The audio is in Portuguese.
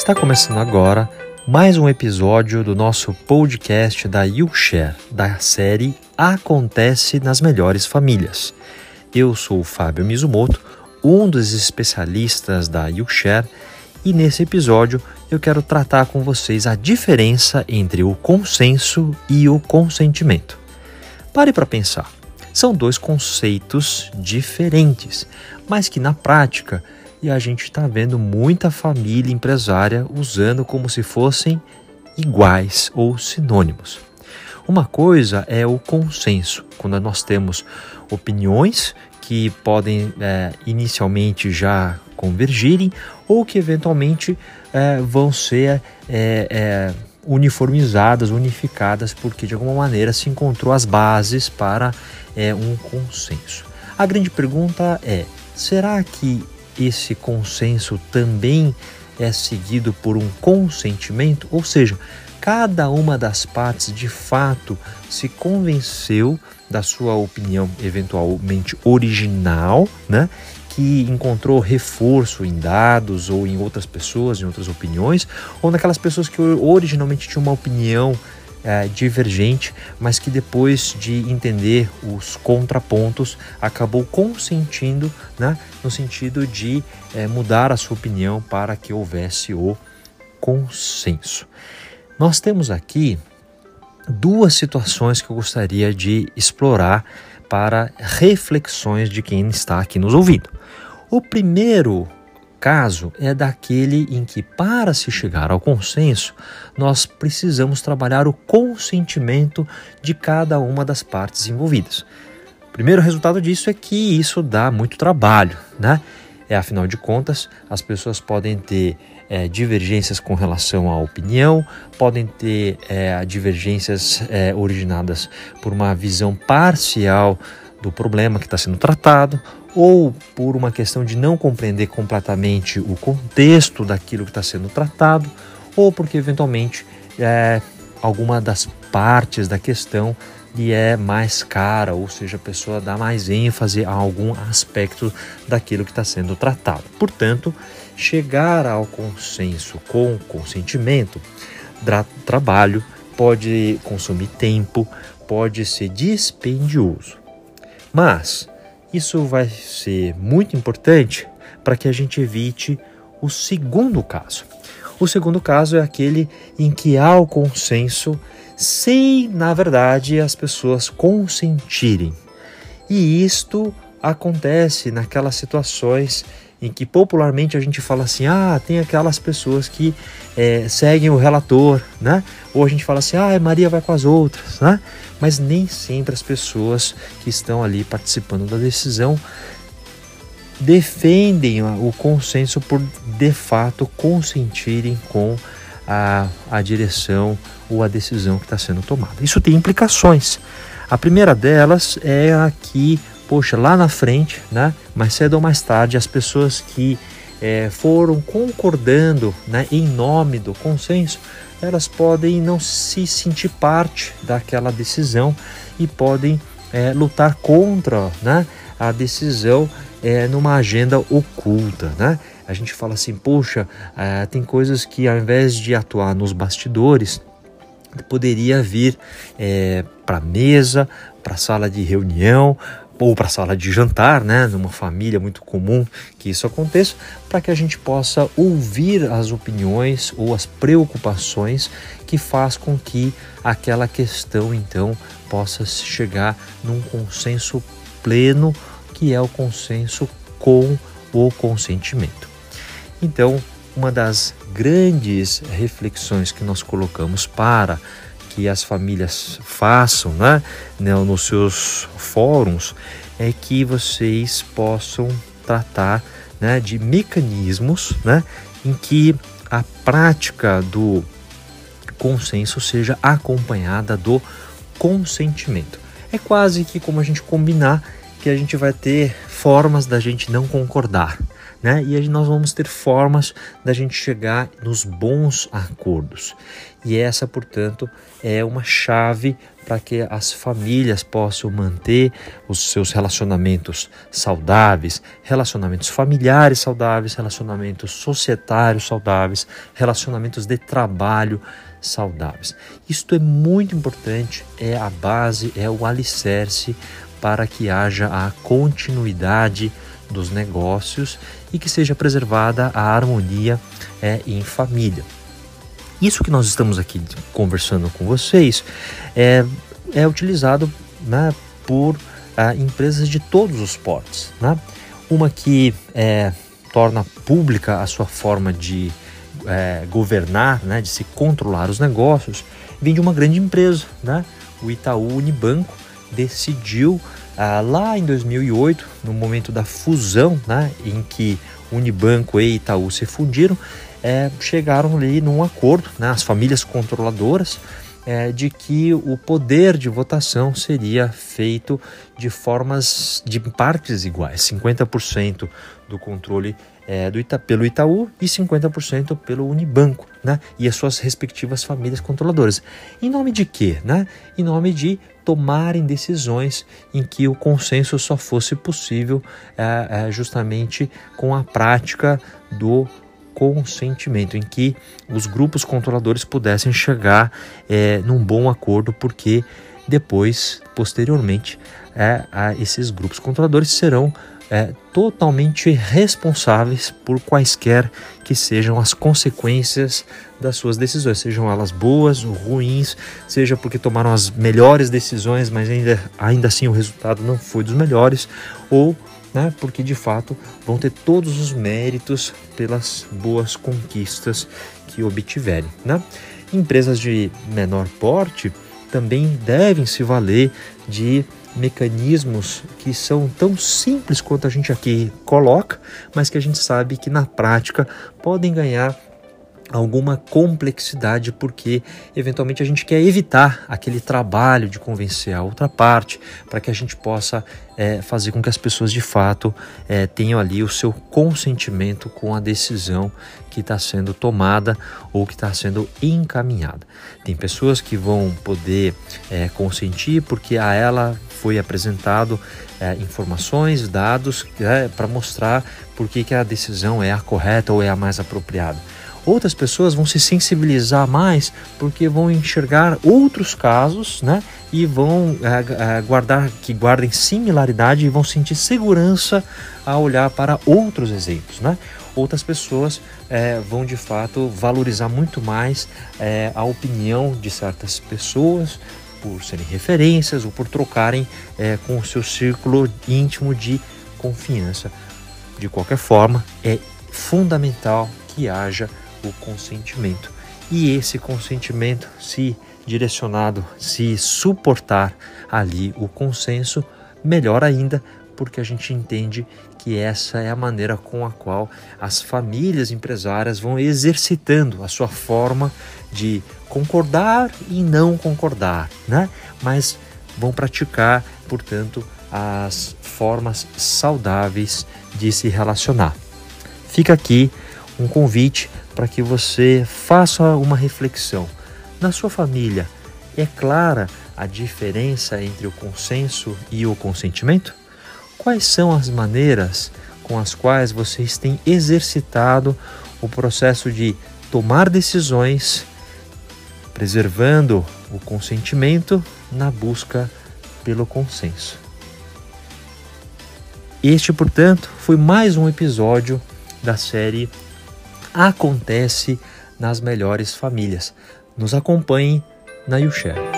Está começando agora mais um episódio do nosso podcast da YouShare, da série Acontece nas Melhores Famílias. Eu sou o Fábio Mizumoto, um dos especialistas da YouShare, e nesse episódio eu quero tratar com vocês a diferença entre o consenso e o consentimento. Pare para pensar. São dois conceitos diferentes, mas que na prática e a gente está vendo muita família empresária usando como se fossem iguais ou sinônimos. Uma coisa é o consenso, quando nós temos opiniões que podem é, inicialmente já convergirem ou que eventualmente é, vão ser é, é uniformizadas, unificadas, porque de alguma maneira se encontrou as bases para é, um consenso. A grande pergunta é: será que esse consenso também é seguido por um consentimento? Ou seja, cada uma das partes de fato se convenceu da sua opinião eventualmente original, né? que encontrou reforço em dados ou em outras pessoas, em outras opiniões, ou naquelas pessoas que originalmente tinham uma opinião é, divergente, mas que depois de entender os contrapontos acabou consentindo, né, no sentido de é, mudar a sua opinião para que houvesse o consenso. Nós temos aqui duas situações que eu gostaria de explorar para reflexões de quem está aqui nos ouvindo. O primeiro caso é daquele em que, para se chegar ao consenso, nós precisamos trabalhar o consentimento de cada uma das partes envolvidas. O primeiro resultado disso é que isso dá muito trabalho, né? É, afinal de contas, as pessoas podem ter é, divergências com relação à opinião, podem ter é, divergências é, originadas por uma visão parcial do problema que está sendo tratado, ou por uma questão de não compreender completamente o contexto daquilo que está sendo tratado, ou porque eventualmente é, alguma das partes da questão lhe é mais cara, ou seja, a pessoa dá mais ênfase a algum aspecto daquilo que está sendo tratado. Portanto, chegar ao consenso com consentimento, trabalho, pode consumir tempo, pode ser dispendioso. Mas isso vai ser muito importante para que a gente evite o segundo caso. O segundo caso é aquele em que há o consenso sem, na verdade, as pessoas consentirem. E isto acontece naquelas situações em que popularmente a gente fala assim, ah, tem aquelas pessoas que é, seguem o relator, né? Ou a gente fala assim, ah, Maria vai com as outras, né? Mas nem sempre as pessoas que estão ali participando da decisão defendem o consenso por de fato consentirem com a, a direção ou a decisão que está sendo tomada. Isso tem implicações. A primeira delas é a que poxa, lá na frente, né, mais cedo ou mais tarde, as pessoas que é, foram concordando né, em nome do consenso, elas podem não se sentir parte daquela decisão e podem é, lutar contra né, a decisão é, numa agenda oculta. Né? A gente fala assim, poxa, é, tem coisas que ao invés de atuar nos bastidores, poderia vir para a mesa, para a sala de reunião, ou para a sala de jantar, né, numa família muito comum que isso aconteça, para que a gente possa ouvir as opiniões ou as preocupações que faz com que aquela questão então possa chegar num consenso pleno, que é o consenso com o consentimento. Então, uma das grandes reflexões que nós colocamos para que as famílias façam né, né, nos seus fóruns é que vocês possam tratar né, de mecanismos né, em que a prática do consenso seja acompanhada do consentimento. É quase que como a gente combinar que a gente vai ter formas da gente não concordar. Né? E nós vamos ter formas da gente chegar nos bons acordos. E essa, portanto, é uma chave para que as famílias possam manter os seus relacionamentos saudáveis, relacionamentos familiares saudáveis, relacionamentos societários saudáveis, relacionamentos de trabalho saudáveis. Isto é muito importante, é a base, é o alicerce para que haja a continuidade dos negócios e que seja preservada a harmonia é, em família. Isso que nós estamos aqui conversando com vocês é, é utilizado né, por ah, empresas de todos os portes. Né? Uma que é, torna pública a sua forma de é, governar, né, de se controlar os negócios, vem de uma grande empresa. Né? O Itaú Unibanco decidiu ah, lá em 2008, no momento da fusão, né, em que Unibanco e Itaú se fundiram, é, chegaram ali num acordo, né, as famílias controladoras, é, de que o poder de votação seria feito de formas de partes iguais, 50% do controle é, do Ita, pelo Itaú e 50% pelo Unibanco, né? E as suas respectivas famílias controladoras. Em nome de quê, né? Em nome de tomarem decisões em que o consenso só fosse possível é, é, justamente com a prática do consentimento, em que os grupos controladores pudessem chegar é, num bom acordo, porque depois, posteriormente, é, esses grupos controladores serão é, totalmente responsáveis por quaisquer que sejam as consequências das suas decisões, sejam elas boas ou ruins, seja porque tomaram as melhores decisões, mas ainda, ainda assim o resultado não foi dos melhores, ou né? porque de fato vão ter todos os méritos pelas boas conquistas que obtiverem. Né? Empresas de menor porte também devem se valer de mecanismos que são tão simples quanto a gente aqui coloca, mas que a gente sabe que na prática podem ganhar alguma complexidade, porque eventualmente a gente quer evitar aquele trabalho de convencer a outra parte, para que a gente possa é, fazer com que as pessoas de fato é, tenham ali o seu consentimento com a decisão que está sendo tomada ou que está sendo encaminhada. Tem pessoas que vão poder é, consentir porque a ela foi apresentado é, informações, dados é, para mostrar por que, que a decisão é a correta ou é a mais apropriada outras pessoas vão se sensibilizar mais porque vão enxergar outros casos, né? E vão é, guardar que guardem similaridade e vão sentir segurança a olhar para outros exemplos, né? Outras pessoas é, vão de fato valorizar muito mais é, a opinião de certas pessoas por serem referências ou por trocarem é, com o seu círculo íntimo de confiança. De qualquer forma, é fundamental que haja o consentimento. E esse consentimento, se direcionado, se suportar ali o consenso, melhor ainda, porque a gente entende que essa é a maneira com a qual as famílias empresárias vão exercitando a sua forma de concordar e não concordar, né? Mas vão praticar, portanto, as formas saudáveis de se relacionar. Fica aqui um convite para que você faça uma reflexão. Na sua família, é clara a diferença entre o consenso e o consentimento? Quais são as maneiras com as quais vocês têm exercitado o processo de tomar decisões, preservando o consentimento na busca pelo consenso? Este, portanto, foi mais um episódio da série acontece nas melhores famílias. Nos acompanhe na YouShare.